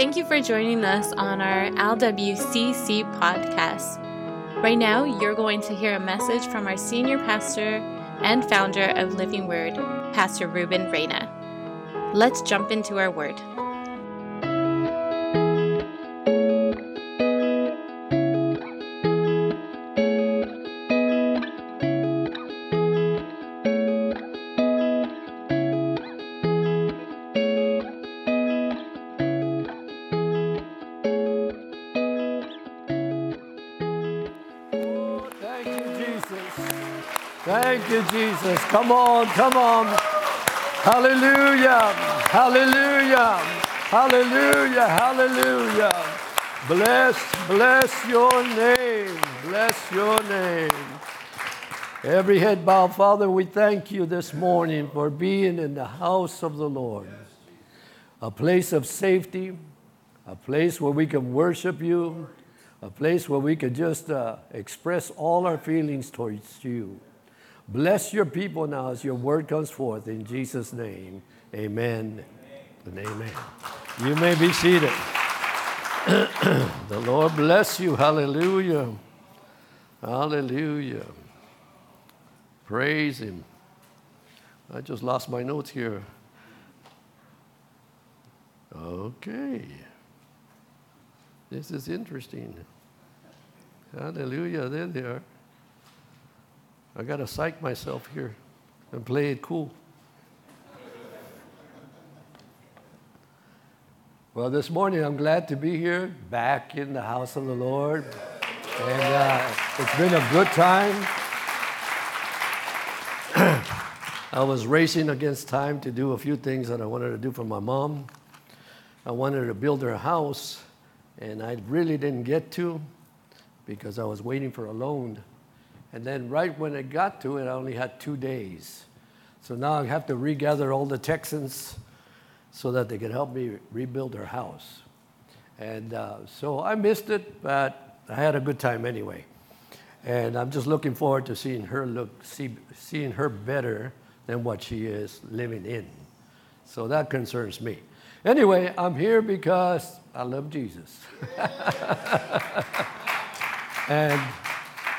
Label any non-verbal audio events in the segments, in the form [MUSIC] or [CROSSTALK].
Thank you for joining us on our LWCC podcast. Right now, you're going to hear a message from our senior pastor and founder of Living Word, Pastor Ruben Reyna. Let's jump into our word. Jesus. Come on, come on. Hallelujah. Hallelujah. Hallelujah. Hallelujah. Bless, bless your name. Bless your name. Every head bowed, Father, we thank you this morning for being in the house of the Lord. A place of safety, a place where we can worship you, a place where we can just uh, express all our feelings towards you. Bless your people now as your word comes forth in Jesus' name. Amen and amen. You may be seated. [CLEARS THROAT] the Lord bless you. Hallelujah. Hallelujah. Praise Him. I just lost my notes here. Okay. This is interesting. Hallelujah. There they are. I got to psych myself here and play it cool. Well, this morning I'm glad to be here, back in the house of the Lord. And uh, it's been a good time. [CLEARS THROAT] I was racing against time to do a few things that I wanted to do for my mom. I wanted to build her house, and I really didn't get to because I was waiting for a loan. And then, right when I got to it, I only had two days. So now I have to regather all the Texans so that they can help me rebuild their house. And uh, so I missed it, but I had a good time anyway. And I'm just looking forward to seeing her look, see, seeing her better than what she is living in. So that concerns me. Anyway, I'm here because I love Jesus. [LAUGHS] and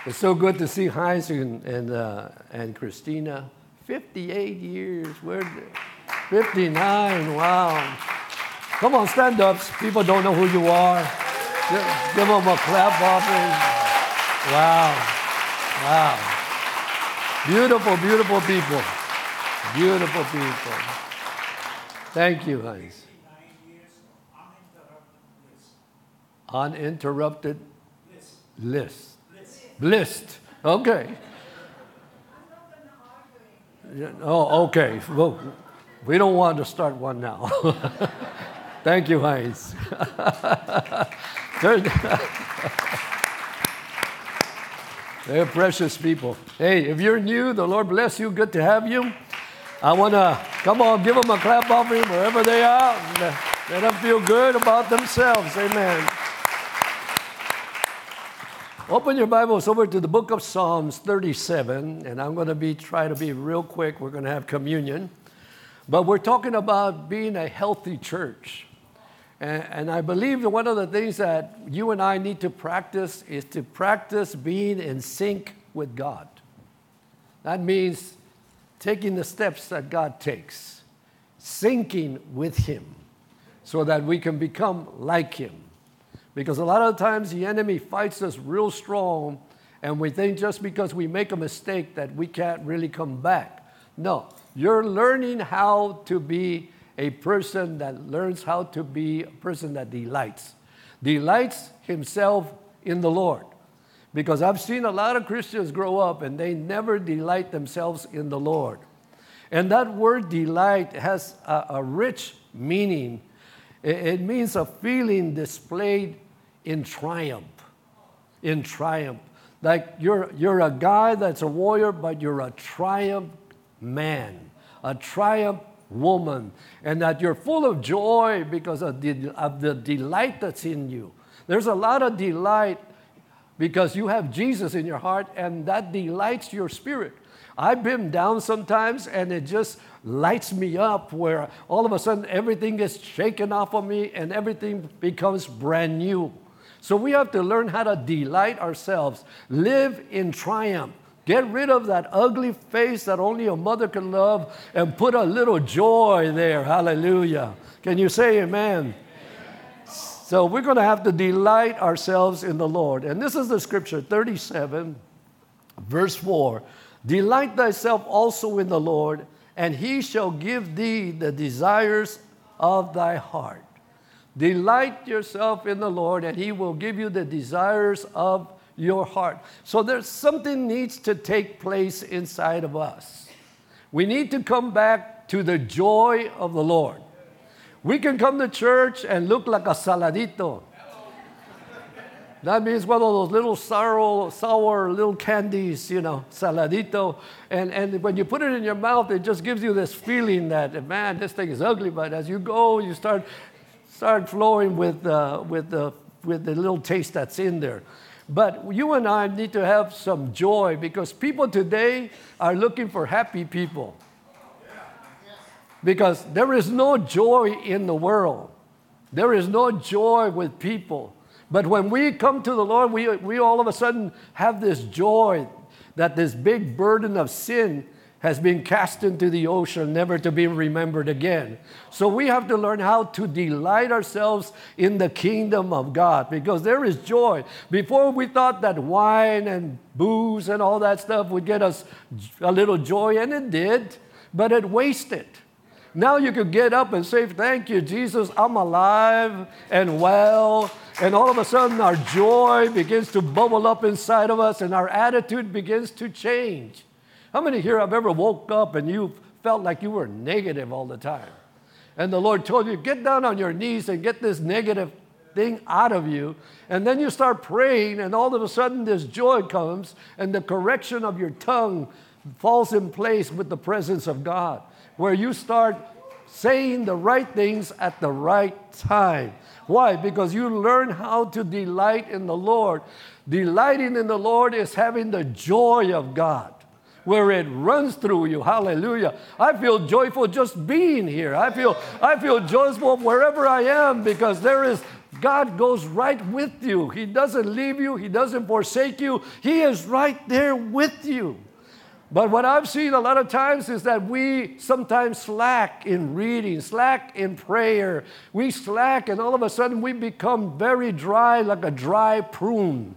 it's so good to see Heinz and, and, uh, and Christina. 58 years. Where, 59. Wow. Come on, stand ups. People don't know who you are. Give, give them a clap offering. Wow. Wow. Beautiful, beautiful people. Beautiful people. Thank you, Heinz. Uninterrupted list. List. Okay. Oh, okay. Well, we don't want to start one now. [LAUGHS] Thank you, Heinz. They're, [LAUGHS] they're precious people. Hey, if you're new, the Lord bless you. Good to have you. I want to, come on, give them a clap offering wherever they are. Let them feel good about themselves. Amen. Open your Bibles over to the book of Psalms 37, and I'm going to be try to be real quick. We're going to have communion, but we're talking about being a healthy church, and, and I believe that one of the things that you and I need to practice is to practice being in sync with God. That means taking the steps that God takes, syncing with Him, so that we can become like Him. Because a lot of times the enemy fights us real strong, and we think just because we make a mistake that we can't really come back. No, you're learning how to be a person that learns how to be a person that delights, delights himself in the Lord. Because I've seen a lot of Christians grow up and they never delight themselves in the Lord. And that word delight has a, a rich meaning. It, it means a feeling displayed in triumph. In triumph. Like you're, you're a guy that's a warrior, but you're a triumph man, a triumph woman, and that you're full of joy because of the, of the delight that's in you. There's a lot of delight because you have Jesus in your heart, and that delights your spirit. I've been down sometimes and it just lights me up where all of a sudden everything gets shaken off of me and everything becomes brand new. So we have to learn how to delight ourselves, live in triumph. Get rid of that ugly face that only a mother can love and put a little joy there. Hallelujah. Can you say amen? So we're going to have to delight ourselves in the Lord. And this is the scripture 37, verse 4. Delight thyself also in the Lord, and he shall give thee the desires of thy heart. Delight yourself in the Lord, and he will give you the desires of your heart. So there's something needs to take place inside of us. We need to come back to the joy of the Lord. We can come to church and look like a saladito. That means one of those little sour, sour little candies, you know, saladito. And, and when you put it in your mouth, it just gives you this feeling that, man, this thing is ugly. But as you go, you start, start flowing with, uh, with, the, with the little taste that's in there. But you and I need to have some joy because people today are looking for happy people. Because there is no joy in the world, there is no joy with people. But when we come to the Lord, we, we all of a sudden have this joy that this big burden of sin has been cast into the ocean, never to be remembered again. So we have to learn how to delight ourselves in the kingdom of God because there is joy. Before we thought that wine and booze and all that stuff would get us a little joy, and it did, but it wasted. Now you could get up and say, Thank you, Jesus, I'm alive and well. And all of a sudden, our joy begins to bubble up inside of us and our attitude begins to change. How many here have ever woke up and you felt like you were negative all the time? And the Lord told you, Get down on your knees and get this negative thing out of you. And then you start praying, and all of a sudden, this joy comes, and the correction of your tongue falls in place with the presence of God where you start saying the right things at the right time. Why? Because you learn how to delight in the Lord. Delighting in the Lord is having the joy of God where it runs through you. Hallelujah. I feel joyful just being here. I feel I feel joyful wherever I am because there is God goes right with you. He doesn't leave you, he doesn't forsake you. He is right there with you. But what I've seen a lot of times is that we sometimes slack in reading, slack in prayer. We slack, and all of a sudden we become very dry, like a dry prune.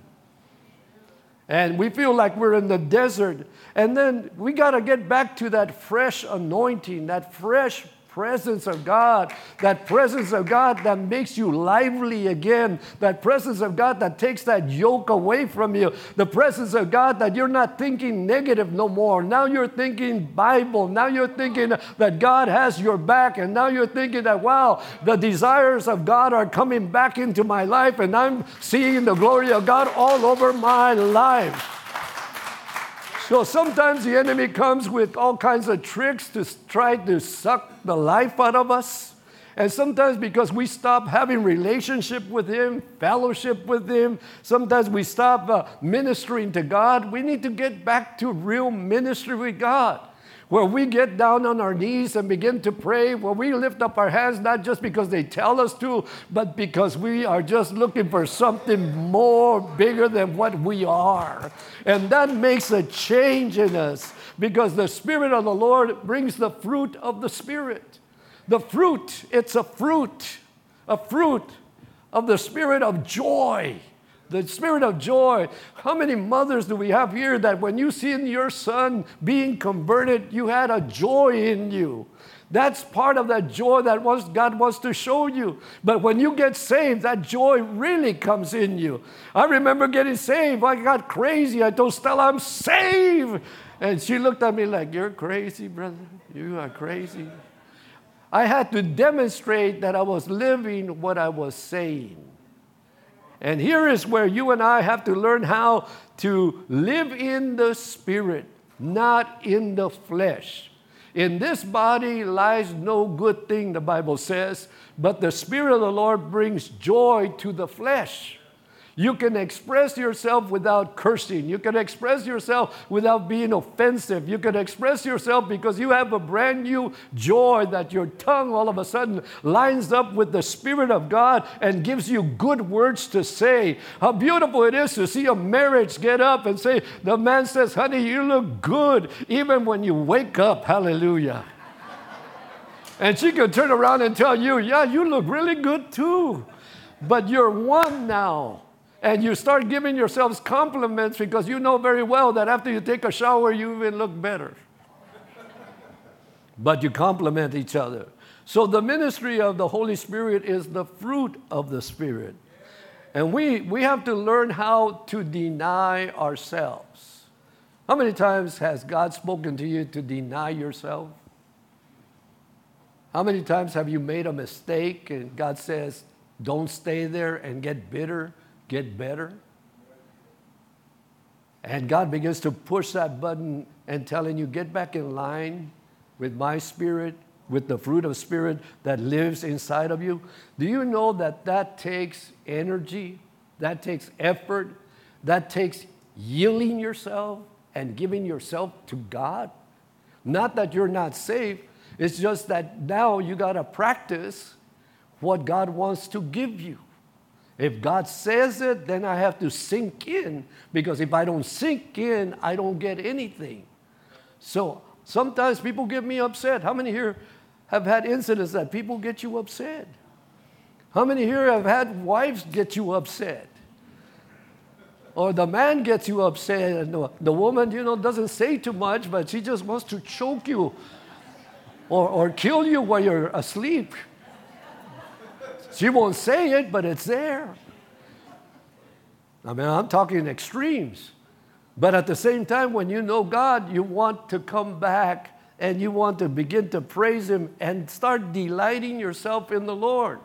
And we feel like we're in the desert. And then we got to get back to that fresh anointing, that fresh presence of God, that presence of God that makes you lively again, that presence of God that takes that yoke away from you, the presence of God that you're not thinking negative no more. Now you're thinking Bible. Now you're thinking that God has your back. And now you're thinking that, wow, the desires of God are coming back into my life and I'm seeing the glory of God all over my life. So sometimes the enemy comes with all kinds of tricks to try to suck the life out of us. And sometimes because we stop having relationship with him, fellowship with him, sometimes we stop uh, ministering to God. We need to get back to real ministry with God where we get down on our knees and begin to pray, where we lift up our hands not just because they tell us to, but because we are just looking for something more bigger than what we are. And that makes a change in us because the Spirit of the Lord brings the fruit of the Spirit. The fruit, it's a fruit, a fruit of the Spirit of joy the spirit of joy. How many mothers do we have here that when you see your son being converted, you had a joy in you? That's part of that joy that was, God wants to show you. But when you get saved, that joy really comes in you. I remember getting saved. I got crazy. I told Stella, I'm saved. And she looked at me like, You're crazy, brother. You are crazy. I had to demonstrate that I was living what I was saying. And here is where you and I have to learn how to live in the Spirit, not in the flesh. In this body lies no good thing, the Bible says, but the Spirit of the Lord brings joy to the flesh. You can express yourself without cursing. You can express yourself without being offensive. You can express yourself because you have a brand new joy that your tongue all of a sudden lines up with the Spirit of God and gives you good words to say. How beautiful it is to see a marriage get up and say, The man says, Honey, you look good even when you wake up. Hallelujah. and she can turn around and tell you, Yeah, you look really good too. But you're one now and you start giving yourselves compliments because you know very well that after you take a shower, you even look better. but you compliment each other. So the ministry of the Holy Spirit is the fruit of the Spirit. And we, we have to learn how to deny ourselves. How many times has God spoken to you to deny yourself? How many times have you made a mistake and God says, don't stay there and get bitter? Get better. And God begins to push that button and telling you, get back in line with my spirit, with the fruit of spirit that lives inside of you. Do you know that that takes energy, that takes effort, that takes yielding yourself and giving yourself to God? Not that you're not safe, it's just that now you got to practice what God wants to give you. If God says it, then I have to sink in because if I don't sink in, I don't get anything. So sometimes people get me upset. How many here have had incidents that people get you upset? How many here have had wives get you upset? Or the man gets you upset, and the, woman, you know, doesn't say too much, but she just wants to choke you or, or kill you while you're asleep. She won't say it, but it's there. I mean, I'm talking extremes. But at the same time, when you know God, you want to come back and you want to begin to praise Him and start delighting yourself in the Lord.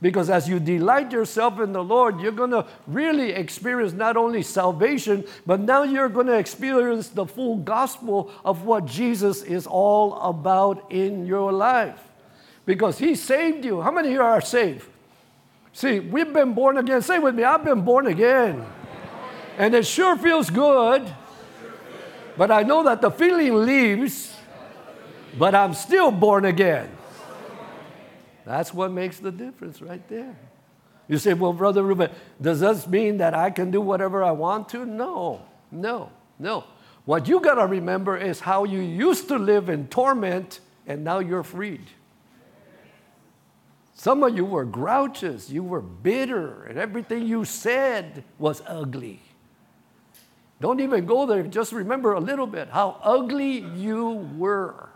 Because as you delight yourself in the Lord, you're going to really experience not only salvation, but now you're going to experience the full gospel of what Jesus is all about in your life. Because He saved you. How many here are saved? See, we've been born again. Say with me, I've been born again. And it sure feels good. But I know that the feeling leaves, but I'm still born again. That's what makes the difference right there. You say, well, Brother Ruben, does this mean that I can do whatever I want to? No, no, no. What you got to remember is how you used to live in torment and now you're freed. Some of you were grouches, you were bitter, and everything you said was ugly. Don't even go there, just remember a little bit how ugly you were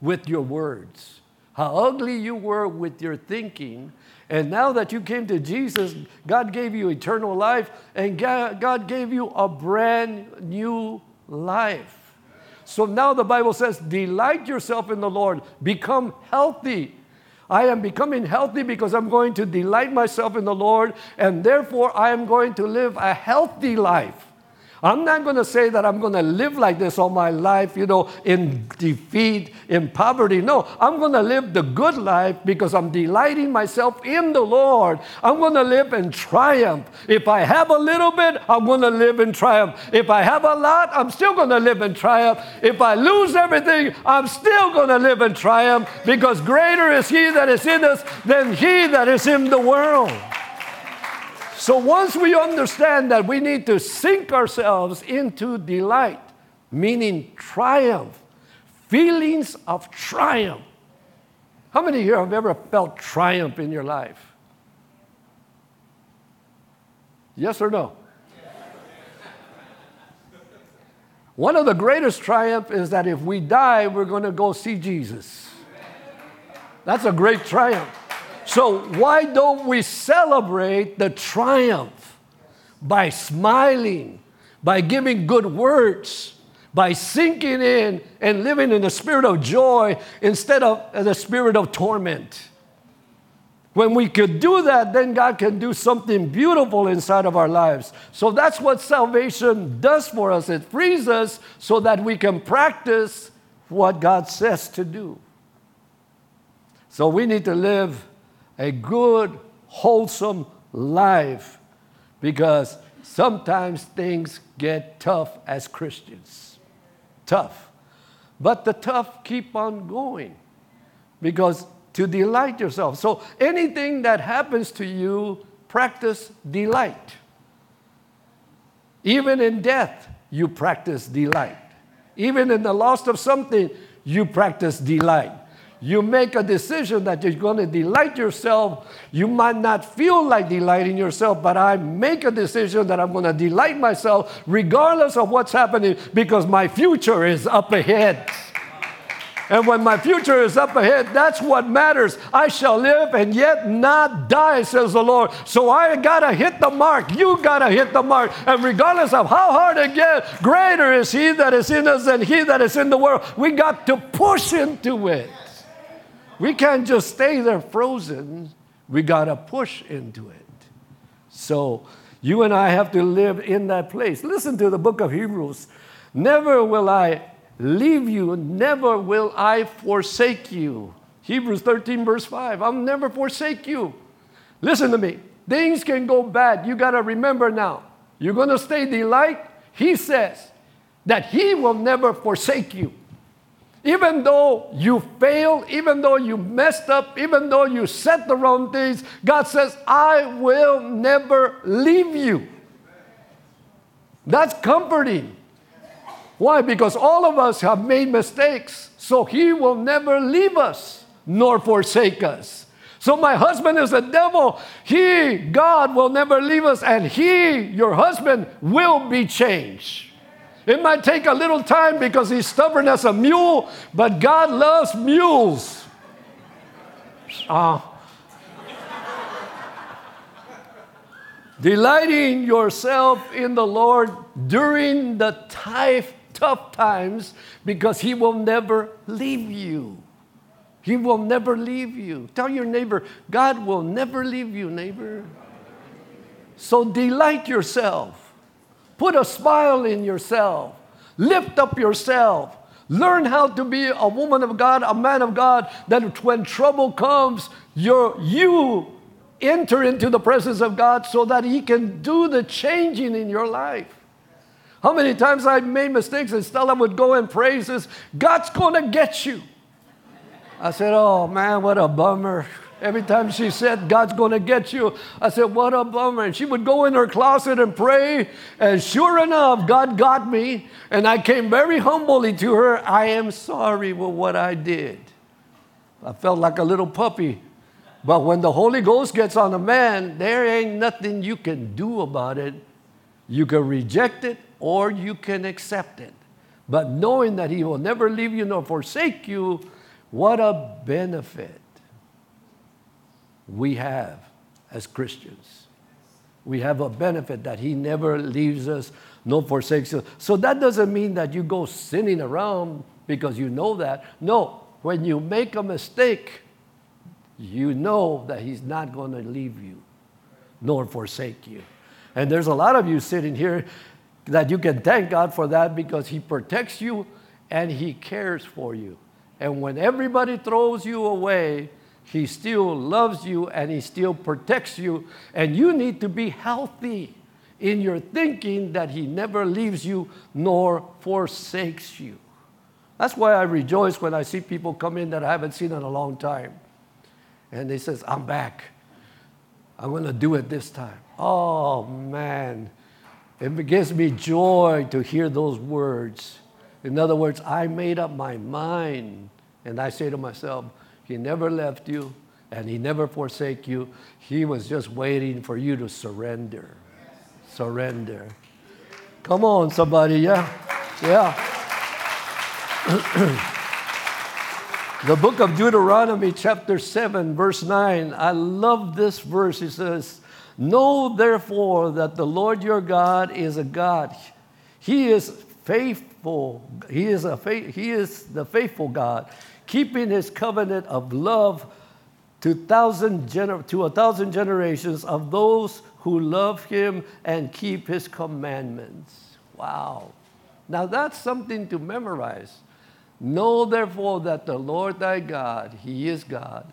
with your words, how ugly you were with your thinking. And now that you came to Jesus, God gave you eternal life, and God gave you a brand new life. So now the Bible says, Delight yourself in the Lord, become healthy I am becoming healthy because I'm going to delight myself in the Lord, and therefore I am going to live a healthy life. I'm not going to say that I'm going to live like this all my life, you know, in defeat, in poverty. No, I'm going to live the good life because I'm delighting myself in the Lord. I'm going to live in triumph. If I have a little bit, I'm going to live in triumph. If I have a lot, I'm still going to live in triumph. If I lose everything, I'm still going to live in triumph because greater is He that is in us than He that is in the world. So once we understand that we need to sink ourselves into delight, meaning triumph, feelings of triumph. How many here have ever felt triumph in your life? Yes or no? One of the greatest triumph is that if we die, we're going to go see Jesus. That's a great triumph. So, why don't we celebrate the triumph by smiling, by giving good words, by sinking in and living in the spirit of joy instead of the spirit of torment? When we could do that, then God can do something beautiful inside of our lives. So that's what salvation does for us. It frees us so that we can practice what God says to do. So we need to live a good, wholesome life because sometimes things get tough as Christians. Tough. But the tough keep on going because to delight yourself. So anything that happens to you, practice delight. Even in death, you practice delight. Even in the loss of something, you practice delight. You make a decision that you're going to delight yourself. You might not feel like delighting yourself, but I make a decision that I'm going to delight myself regardless of what's happening because my future is up ahead. And when my future is up ahead, that's what matters. I shall live and yet not die, says the Lord. So I got to hit the mark. You got to hit the mark. And regardless of how hard it gets, greater is He that is in us than He that is in the world. We got to push into it. We can't just stay there frozen. We got to push into it. So you and I have to live in that place. Listen to the book of Hebrews. Never will I leave you, never will I forsake you. Hebrews 13, verse 5. I'll never forsake you. Listen to me. Things can go bad. You got to remember now. You're going to stay delight. He says that He will never forsake you. Even though you fail, even though you messed up, even though you said the wrong things, God says, I will never leave you. That's comforting. Why? Because all of us have made mistakes, so He will never leave us nor forsake us. So my husband is a devil. He, God, will never leave us, and He, your husband, will be changed. It might take a little time because he's stubborn as a mule, but God loves mules. Uh, delighting yourself in the Lord during the tough times because He will never leave you. He will never leave you. Tell your neighbor, God will never leave you, neighbor. So delight yourself. Put a smile in yourself. Lift up yourself. Learn how to be a woman of God, a man of God, that when trouble comes, you you enter into the presence of God so that He can do the changing in your life. How many times I made mistakes and Stella would go and praise us, God's gonna get you. I said, Oh man, what a bummer. Every time she said, God's gonna get you, I said, What a bummer. And she would go in her closet and pray, and sure enough, God got me. And I came very humbly to her, I am sorry for what I did. I felt like a little puppy. But when the Holy Ghost gets on a man, there ain't nothing you can do about it. You can reject it or you can accept it. But knowing that He will never leave you nor forsake you, what a benefit we have as Christians. We have a benefit that He never leaves us nor forsakes us. So that doesn't mean that you go sinning around because you know that. No, when you make a mistake, you know that He's not going to leave you nor forsake you. And there's a lot of you sitting here that you can thank God for that because He protects you and He cares for you. And when everybody throws you away, He still loves you and He still protects you. And you need to be healthy in your thinking that He never leaves you nor forsakes you. That's why I rejoice when I see people come in that I haven't seen in a long time. And they says, I'm back. I'm going to do it this time. Oh, man. It gives me joy to hear those words. In other words, I made up my mind. And I say to myself, He never left you and He never forsake you. He was just waiting for you to surrender. Surrender. Come on, somebody. Yeah. Yeah. [CLEARS THROAT] the book of Deuteronomy, chapter 7, verse 9. I love this verse. It says, Know therefore that the Lord your God is a God. He is faithful. He is, a he is the faithful God, keeping his covenant of love to, thousand gener- to a thousand generations of those who love him and keep his commandments. Wow. Now that's something to memorize. Know therefore that the Lord thy God, he is God,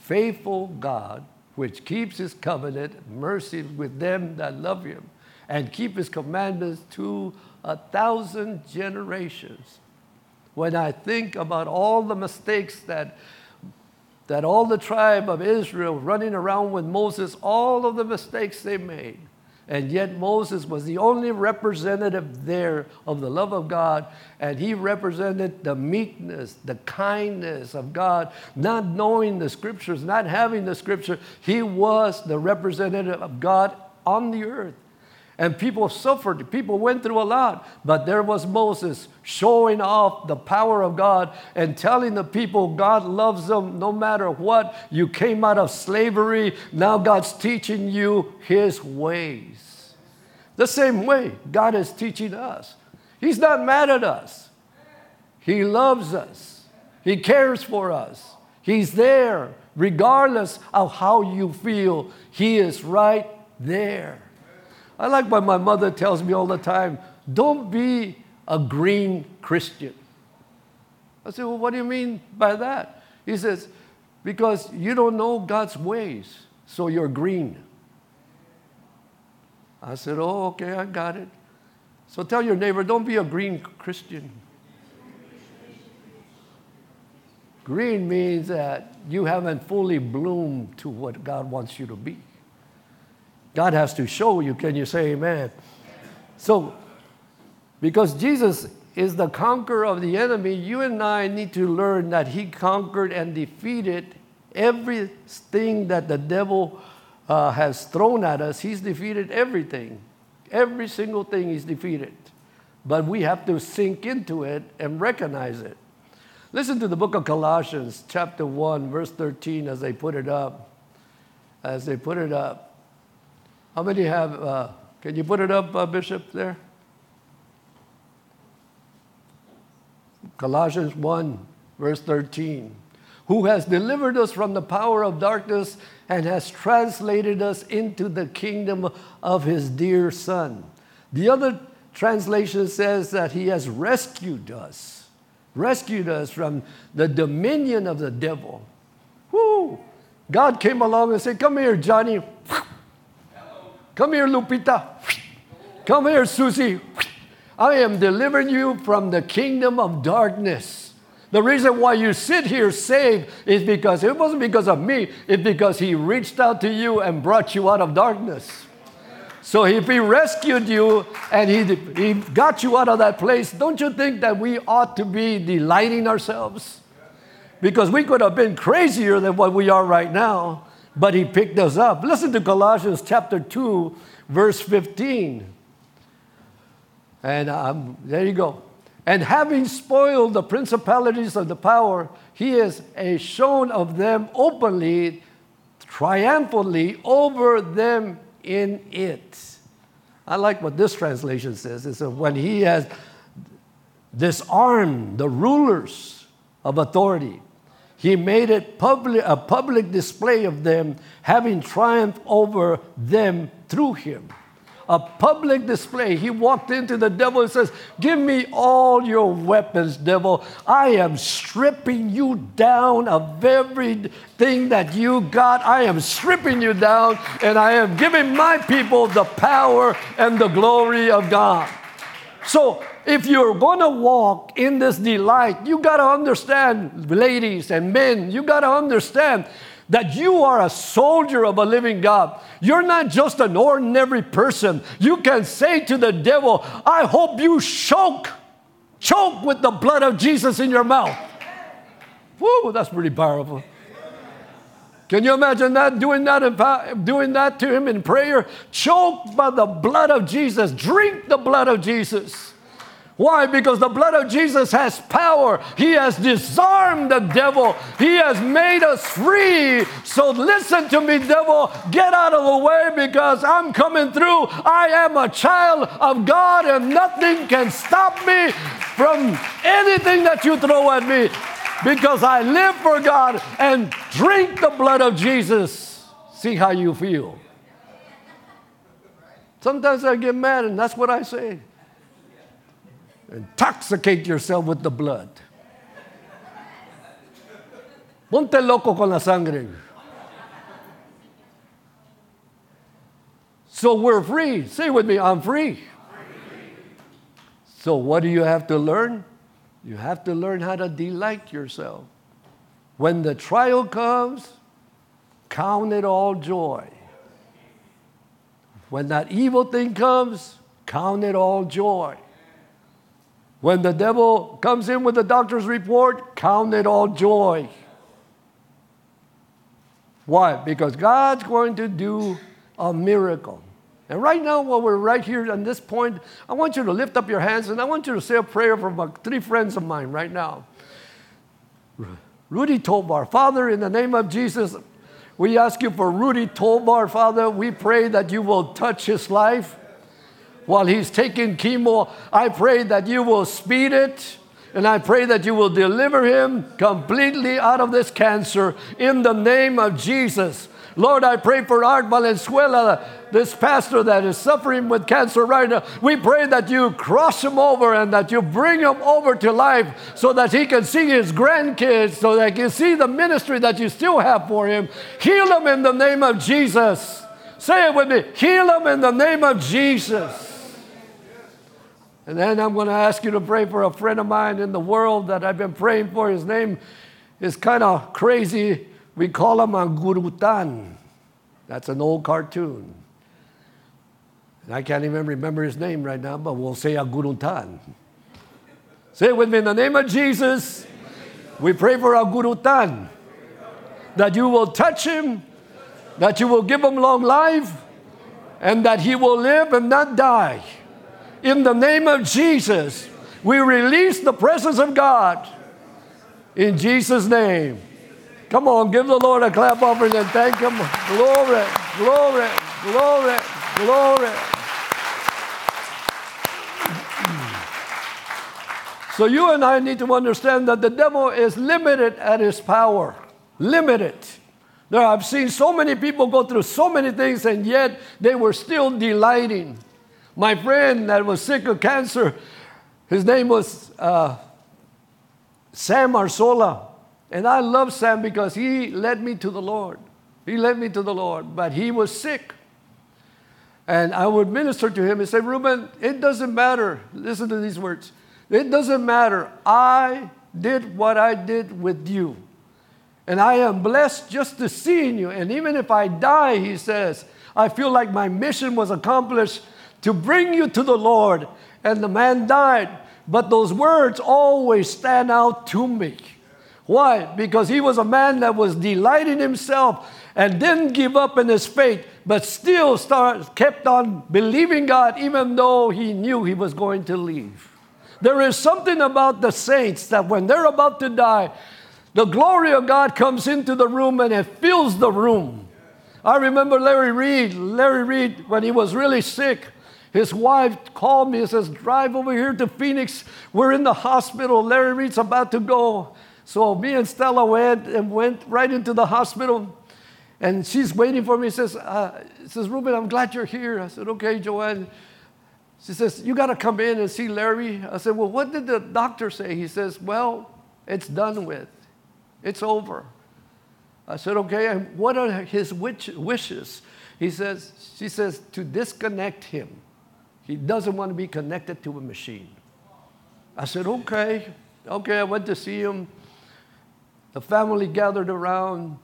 faithful God which keeps his covenant, mercy with them that love him, and keep his commandments to a thousand generations. When I think about all the mistakes that, that all the tribe of Israel running around with Moses, all of the mistakes they made, and yet Moses was the only representative there of the love of God, and he represented the meekness, the kindness of God, not knowing the scriptures, not having the scripture. He was the representative of God on the earth. And people suffered, people went through a lot, but there was Moses showing off the power of God and telling the people God loves them no matter what. You came out of slavery, now God's teaching you his ways. The same way God is teaching us. He's not mad at us, He loves us, He cares for us, He's there regardless of how you feel. He is right there. I like what my mother tells me all the time don't be a green Christian. I said, Well, what do you mean by that? He says, Because you don't know God's ways, so you're green. I said, Oh, okay, I got it. So tell your neighbor, don't be a green Christian. Green means that you haven't fully bloomed to what God wants you to be. God has to show you. Can you say amen? So, because Jesus is the conqueror of the enemy, you and I need to learn that he conquered and defeated everything that the devil uh, has thrown at us. He's defeated everything. Every single thing he's defeated. But we have to sink into it and recognize it. Listen to the book of Colossians, chapter 1, verse 13, as they put it up. As they put it up. How many have, uh, can you put it up, uh, Bishop, there? Colossians 1, verse 13. Who has delivered us from the power of darkness and has translated us into the kingdom of his dear Son. The other translation says that he has rescued us, rescued us from the dominion of the devil. Whoo! God came along and said, Come here, Johnny. Come here, Lupita. Come here, Susie. I am delivering you from the kingdom of darkness. The reason why you sit here saved is because it wasn't because of me, it's because He reached out to you and brought you out of darkness. So if He rescued you and he, he got you out of that place, don't you think that we ought to be delighting ourselves? Because we could have been crazier than what we are right now but he picked us up. Listen to Colossians chapter 2, verse 15. And um, there you go. And having spoiled the principalities of the power, he has shown of them openly, triumphantly over them in it. I like what this translation says. It says, when he has disarmed the rulers of authority he made it public, a public display of them, having triumphed over them through him. A public display. He walked into the devil and says, Give me all your weapons, devil. I am stripping you down of everything that you got. I am stripping you down, and I am giving my people the power and the glory of God. So if you're going to walk in this delight, you got to understand, ladies and men, you got to understand that you are a soldier of a living God. You're not just an ordinary person. You can say to the devil, I hope you choke, choke with the blood of Jesus in your mouth. Whoa, that's pretty powerful. Can you imagine that? Doing that, in, doing that to him in prayer? Choke by the blood of Jesus. Drink the blood of Jesus. Why? Because the blood of Jesus has power. He has disarmed the devil. He has made us free. So listen to me, devil. Get out of the way because I'm coming through. I am a child of God and nothing can stop me from anything that you throw at me because I live for God and drink the blood of Jesus. See how you feel. Sometimes I get mad and that's what I say. Intoxicate yourself with the blood. Ponte loco con la sangre. So we're free. Say with me, I'm free. So, what do you have to learn? You have to learn how to delight yourself. When the trial comes, count it all joy. When that evil thing comes, count it all joy. When the devil comes in with the doctor's report, count it all joy. Why? Because God's going to do a miracle. And right now, while we're right here on this point, I want you to lift up your hands and I want you to say a prayer for my three friends of mine right now. Rudy Tobar, Father, in the name of Jesus, we ask you for Rudy Tobar, Father. We pray that you will touch his life while he's taking chemo. I pray that you will speed it. And I pray that you will deliver him completely out of this cancer in the name of Jesus. Lord, I pray for Art Valenzuela, this pastor that is suffering with cancer right now. We pray that you cross him over and that you bring him over to life so that he can see his grandkids, so that he can see the ministry that you still have for him. Heal him in the name of Jesus. Say it with me heal him in the name of Jesus. And then I'm going to ask you to pray for a friend of mine in the world that I've been praying for. His name is kind of crazy. We call him a Angurutan. That's an old cartoon. And I can't even remember his name right now, but we'll say a Agurutan. Say it with me in the name of Jesus. We pray for Agurutan that you will touch him, that you will give him long life, and that he will live and not die. In the name of Jesus, we release the presence of God. In Jesus' name. Come on, give the Lord a clap offering and thank Him. Glory, glory, glory, glory. So you and I need to understand that the devil is limited at his power. Limited. Now, I've seen so many people go through so many things and yet they were still delighting. My friend that was sick of cancer, his name was uh, Sam Arsola. And I love Sam because he led me to the Lord. He led me to the Lord, but he was sick. And I would minister to him and say, Ruben, it doesn't matter. Listen to these words. It doesn't matter. I did what I did with you. And I am blessed just to seeing you. And even if I die, he says, I feel like my mission was accomplished to bring you to the Lord. And the man died. But those words always stand out to me. Why? Because he was a man that was delighting himself and didn't give up in his faith, but still start, kept on believing God even though he knew he was going to leave. There is something about the saints that when they're about to die, the glory of God comes into the room and it fills the room. I remember Larry Reed. Larry Reed, when he was really sick, his wife called me and says, Drive over here to Phoenix. We're in the hospital. Larry Reed's about to go. So me and Stella went and went right into the hospital. And she's waiting for me. Says, uh, says Ruben, I'm glad you're here. I said, okay, Joanne. She says, you got to come in and see Larry. I said, well, what did the doctor say? He says, well, it's done with. It's over. I said, okay, and what are his wishes? He says, she says, to disconnect him. He doesn't want to be connected to a machine. I said, okay. Okay, I went to see him the family gathered around,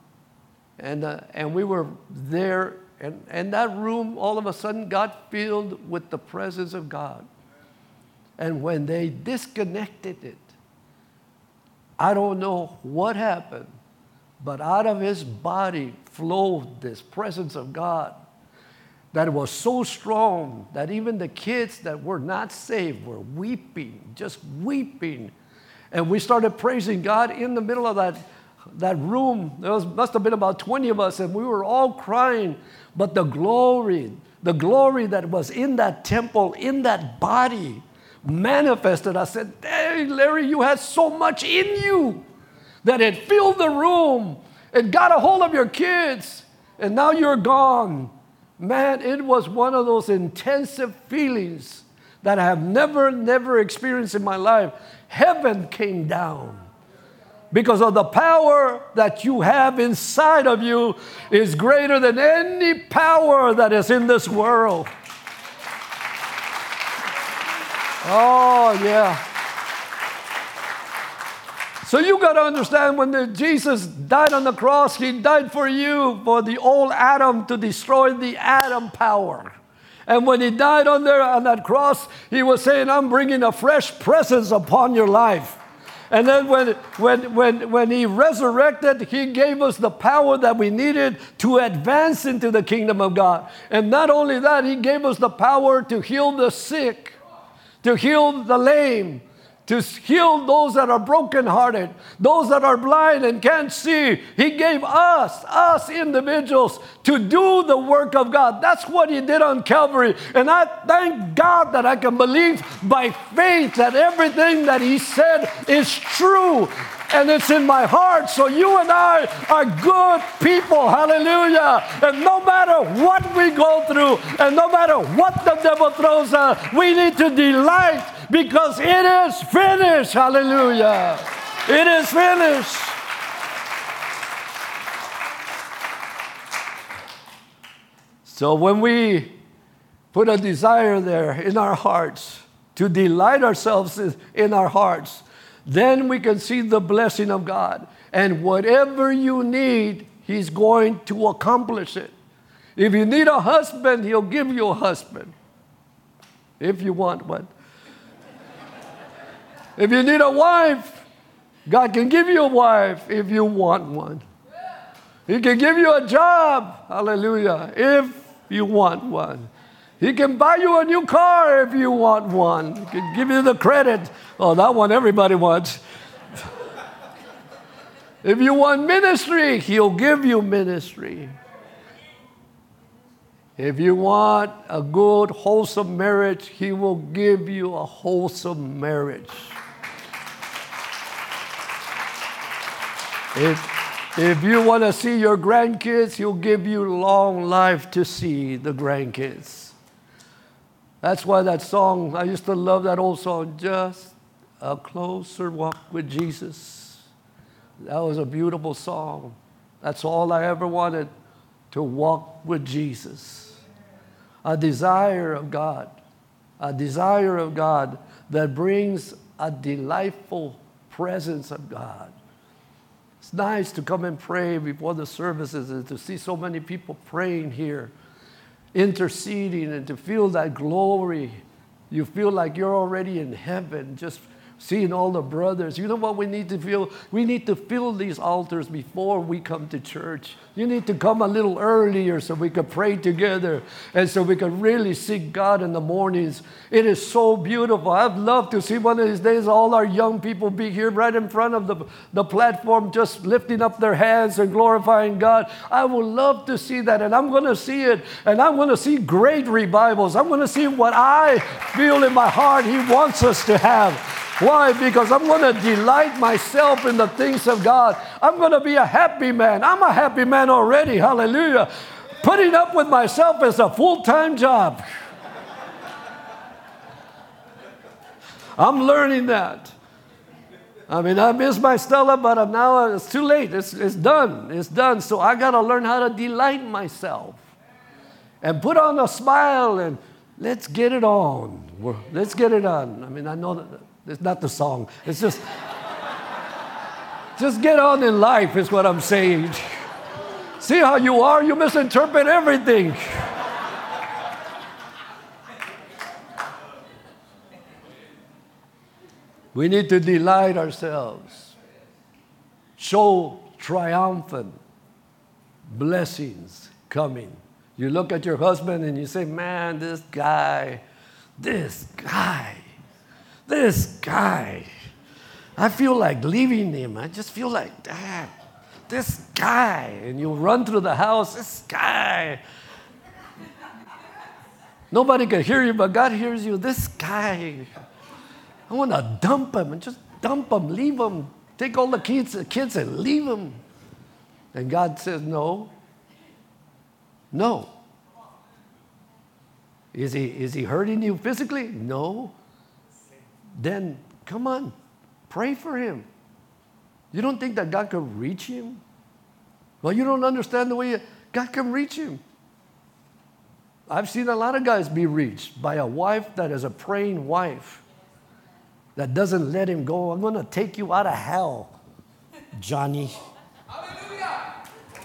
and, uh, and we were there. And, and that room all of a sudden got filled with the presence of God. And when they disconnected it, I don't know what happened, but out of his body flowed this presence of God that was so strong that even the kids that were not saved were weeping, just weeping and we started praising God in the middle of that, that room. There was, must have been about 20 of us, and we were all crying. But the glory, the glory that was in that temple, in that body, manifested. I said, Hey, Larry, you had so much in you that it filled the room. It got a hold of your kids, and now you're gone. Man, it was one of those intensive feelings that I have never, never experienced in my life. Heaven came down. because of the power that you have inside of you is greater than any power that is in this world. Oh, yeah. So you got to understand when the, Jesus died on the cross, he died for you, for the old Adam to destroy the Adam power. And when he died on there on that cross, he was saying, I'm bringing a fresh presence upon your life. And then when, when, when, when he resurrected, he gave us the power that we needed to advance into the kingdom of God. And not only that, he gave us the power to heal the sick to heal the lame, to heal those that are brokenhearted, those that are blind and can't see. He gave us, us individuals, to do the work of God. That's what He did on Calvary. And I thank God that I can believe by faith that everything that He said is true and it's in my heart. So you and I are good people. Hallelujah. And no matter what we go through, and no matter what the devil throws at, we need to delight because it is finished. Hallelujah. It is finished. So when we put a desire there in our hearts to delight ourselves in our hearts, then we can see the blessing of God. And whatever you need, He's going to accomplish it. If you need a husband, He'll give you a husband. If you want one. If you need a wife, God can give you a wife if you want one. He can give you a job, hallelujah, if you want one. He can buy you a new car if you want one. He can give you the credit. Oh, that one everybody wants. if you want ministry, He'll give you ministry. If you want a good, wholesome marriage, He will give you a wholesome marriage. If, if you want to see your grandkids, He'll give you long life to see the grandkids. That's why that song, I used to love that old song, Just a Closer Walk with Jesus. That was a beautiful song. That's all I ever wanted to walk with Jesus. A desire of God, a desire of God that brings a delightful presence of God. It's nice to come and pray before the services and to see so many people praying here interceding and to feel that glory. You feel like you're already in heaven, just seeing all the brothers. You know what we need to feel? We need to fill these altars before we come to church. You need to come a little earlier so we can pray together and so we can really seek God in the mornings. It is so beautiful. I'd love to see one of these days all our young people be here right in front of the, the platform, just lifting up their hands and glorifying God. I would love to see that, and I'm going to see it, and I'm going to see great revivals. I'm going to see what I feel in my heart He wants us to have. Why? Because I'm going to delight myself in the things of God. I'm going to be a happy man. I'm a happy man already. Hallelujah. Putting up with myself is a full time job. I'm learning that. I mean, I miss my Stella, but I'm now it's too late. It's, it's done. It's done. So I got to learn how to delight myself and put on a smile and let's get it on. Let's get it on. I mean, I know that it's not the song. It's just, just get on in life, is what I'm saying. See how you are? You misinterpret everything. We need to delight ourselves, show triumphant blessings coming. You look at your husband and you say, Man, this guy, this guy, this guy, I feel like leaving him. I just feel like, ah, this guy. And you run through the house, this guy. Nobody can hear you, but God hears you. This guy. I want to dump him and just dump him, leave him. Take all the kids, the kids and leave him. And God says, No. No. Is he, is he hurting you physically? No then come on, pray for him. You don't think that God can reach him? Well, you don't understand the way God can reach him. I've seen a lot of guys be reached by a wife that is a praying wife that doesn't let him go. I'm going to take you out of hell, Johnny. Hallelujah.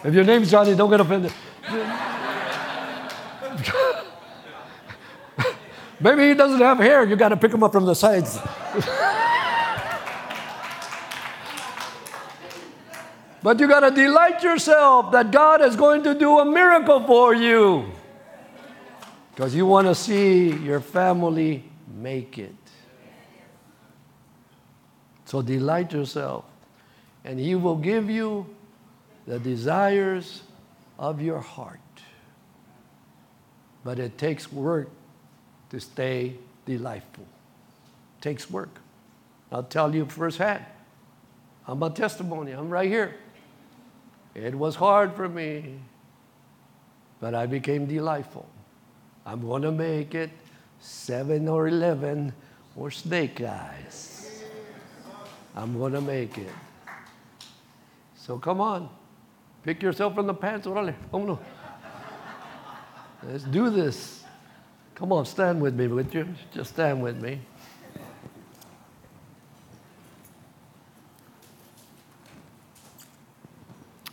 If your name's Johnny, don't get offended. Maybe he doesn't have hair. You got to pick him up from the sides. but you got to delight yourself that God is going to do a miracle for you. Because you want to see your family make it. So delight yourself, and He will give you the desires of your heart. But it takes work to stay delightful. Takes work. I'll tell you firsthand. I'm a testimony. I'm right here. It was hard for me, but I became delightful. I'm going to make it seven or 11 or snake eyes. I'm going to make it. So come on. Pick yourself from the pants. Let's do this. Come on, stand with me, would you? Just stand with me.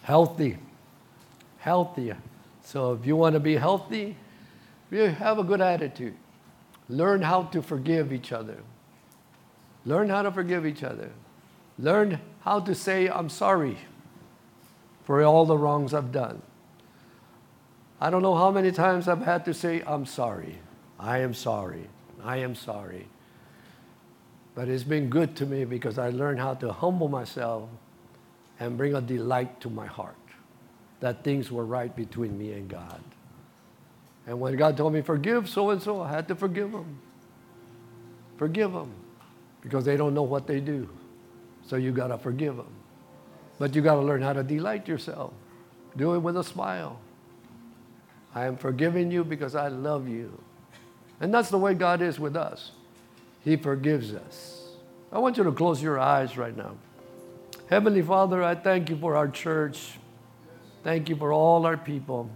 Healthy. Healthy. So if you want to be healthy, you have a good attitude. Learn how to forgive each other. Learn how to forgive each other. Learn how to say, I'm sorry for all the wrongs I've done. I don't know how many times I've had to say, I'm sorry. I am sorry. I am sorry. But it's been good to me because I learned how to humble myself and bring a delight to my heart that things were right between me and God. And when God told me, forgive so and so, I had to forgive them. Forgive them because they don't know what they do. So you got to forgive them. But you got to learn how to delight yourself. Do it with a smile. I am forgiving you because I love you. And that's the way God is with us. He forgives us. I want you to close your eyes right now. Heavenly Father, I thank you for our church. Thank you for all our people.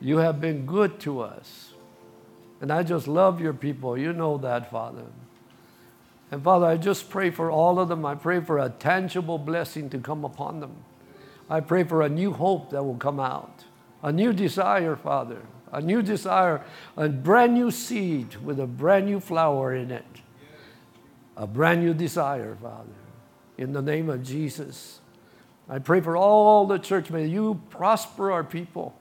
You have been good to us. And I just love your people. You know that, Father. And Father, I just pray for all of them. I pray for a tangible blessing to come upon them. I pray for a new hope that will come out, a new desire, Father, a new desire, a brand new seed with a brand new flower in it, a brand new desire, Father. In the name of Jesus, I pray for all the church. May you prosper our people.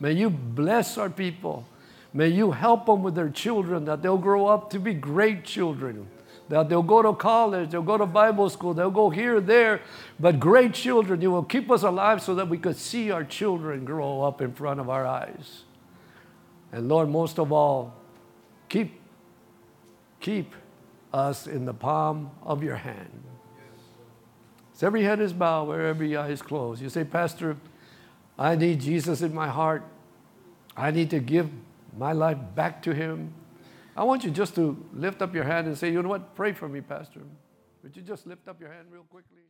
May you bless our people. May you help them with their children, that they'll grow up to be great children, that they'll go to college, they'll go to Bible school, they'll go here, there, but great children. You will keep us alive so that we could see our children grow up in front of our eyes. And Lord, most of all, keep, keep us in the palm of your hand. So every head is bowed, where every eye is closed. You say, Pastor, I need Jesus in my heart. I need to give my life back to Him. I want you just to lift up your hand and say, you know what? Pray for me, Pastor. Would you just lift up your hand real quickly?